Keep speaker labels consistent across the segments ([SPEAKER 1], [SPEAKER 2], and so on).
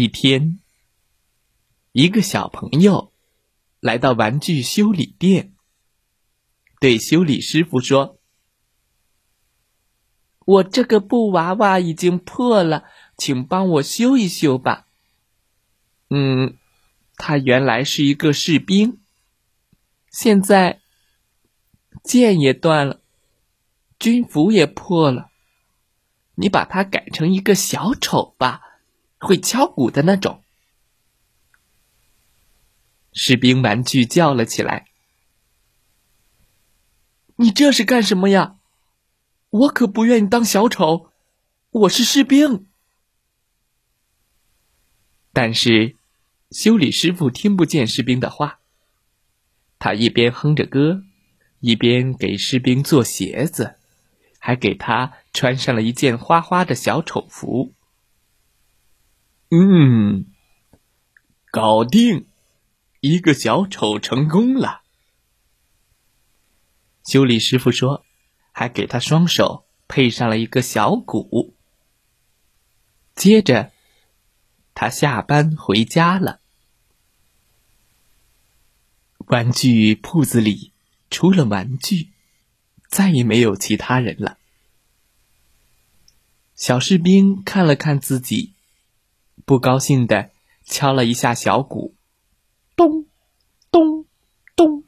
[SPEAKER 1] 一天，一个小朋友来到玩具修理店，对修理师傅说：“我这个布娃娃已经破了，请帮我修一修吧。”嗯，他原来是一个士兵，现在剑也断了，军服也破了，你把它改成一个小丑吧。会敲鼓的那种。士兵玩具叫了起来：“你这是干什么呀？我可不愿意当小丑，我是士兵。”但是，修理师傅听不见士兵的话。他一边哼着歌，一边给士兵做鞋子，还给他穿上了一件花花的小丑服。嗯，搞定，一个小丑成功了。修理师傅说，还给他双手配上了一个小鼓。接着，他下班回家了。玩具铺子里除了玩具，再也没有其他人了。小士兵看了看自己。不高兴的敲了一下小鼓，咚，咚，咚。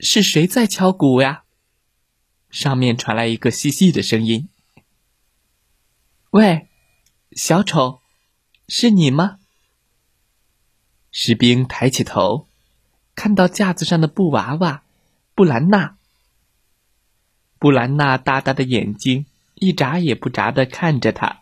[SPEAKER 1] 是谁在敲鼓呀？上面传来一个细细的声音：“喂，小丑，是你吗？”士兵抬起头，看到架子上的布娃娃布兰娜。布兰娜大大的眼睛一眨也不眨的看着他。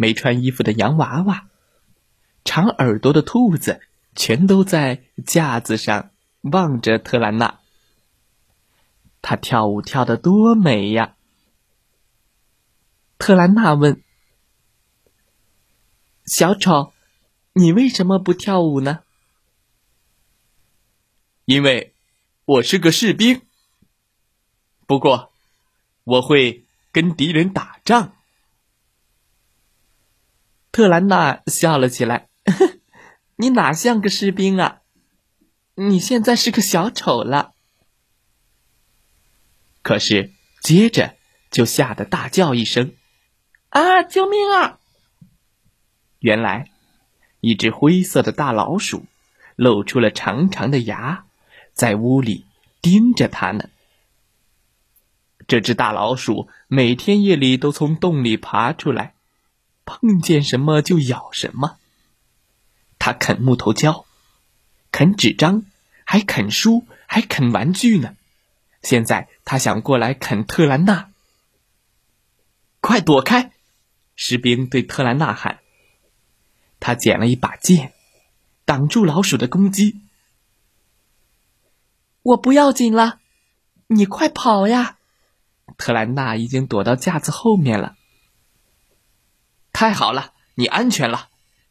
[SPEAKER 1] 没穿衣服的洋娃娃，长耳朵的兔子，全都在架子上望着特兰娜。她跳舞跳得多美呀！特兰娜问：“小丑，你为什么不跳舞呢？”“因为我是个士兵。不过，我会跟敌人打仗。”特兰娜笑了起来：“ 你哪像个士兵啊？你现在是个小丑了。”可是接着就吓得大叫一声：“啊！救命啊！”原来，一只灰色的大老鼠露出了长长的牙，在屋里盯着他呢。这只大老鼠每天夜里都从洞里爬出来。碰见什么就咬什么。他啃木头胶，啃纸张，还啃书，还啃玩具呢。现在他想过来啃特兰娜。快躲开！士兵对特兰娜喊。他捡了一把剑，挡住老鼠的攻击。我不要紧了，你快跑呀！特兰娜已经躲到架子后面了。太好了，你安全了，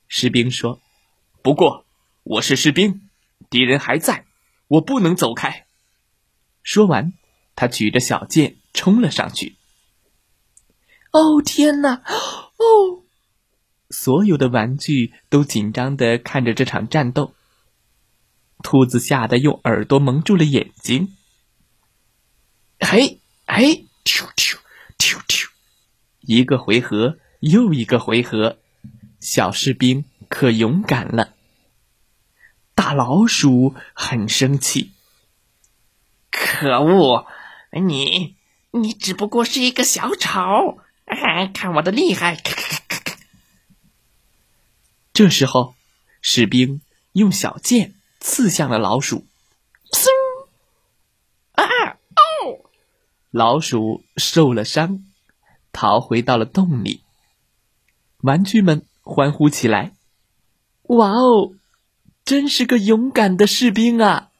[SPEAKER 1] 士兵说。不过我是士兵，敌人还在，我不能走开。说完，他举着小剑冲了上去。哦天哪！哦，所有的玩具都紧张的看着这场战斗。兔子吓得用耳朵蒙住了眼睛。嘿，哎，咻咻咻咻。一个回合又一个回合，小士兵可勇敢了。大老鼠很生气，
[SPEAKER 2] 可恶！你你只不过是一个小丑，看我的厉害！
[SPEAKER 1] 这时候，士兵用小剑刺向了老鼠，
[SPEAKER 2] 嗖！啊哦！
[SPEAKER 1] 老鼠受了伤。逃回到了洞里，玩具们欢呼起来：“哇哦，真是个勇敢的士兵啊！”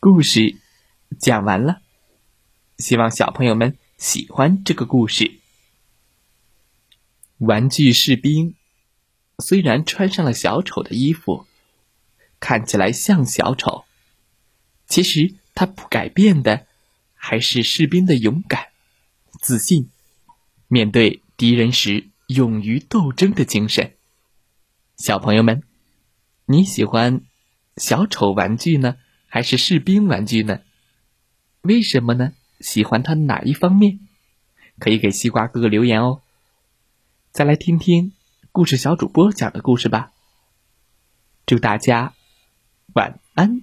[SPEAKER 1] 故事讲完了，希望小朋友们喜欢这个故事。玩具士兵虽然穿上了小丑的衣服，看起来像小丑，其实他不改变的。还是士兵的勇敢、自信，面对敌人时勇于斗争的精神。小朋友们，你喜欢小丑玩具呢，还是士兵玩具呢？为什么呢？喜欢它哪一方面？可以给西瓜哥哥留言哦。再来听听故事小主播讲的故事吧。祝大家晚安，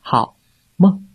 [SPEAKER 1] 好梦。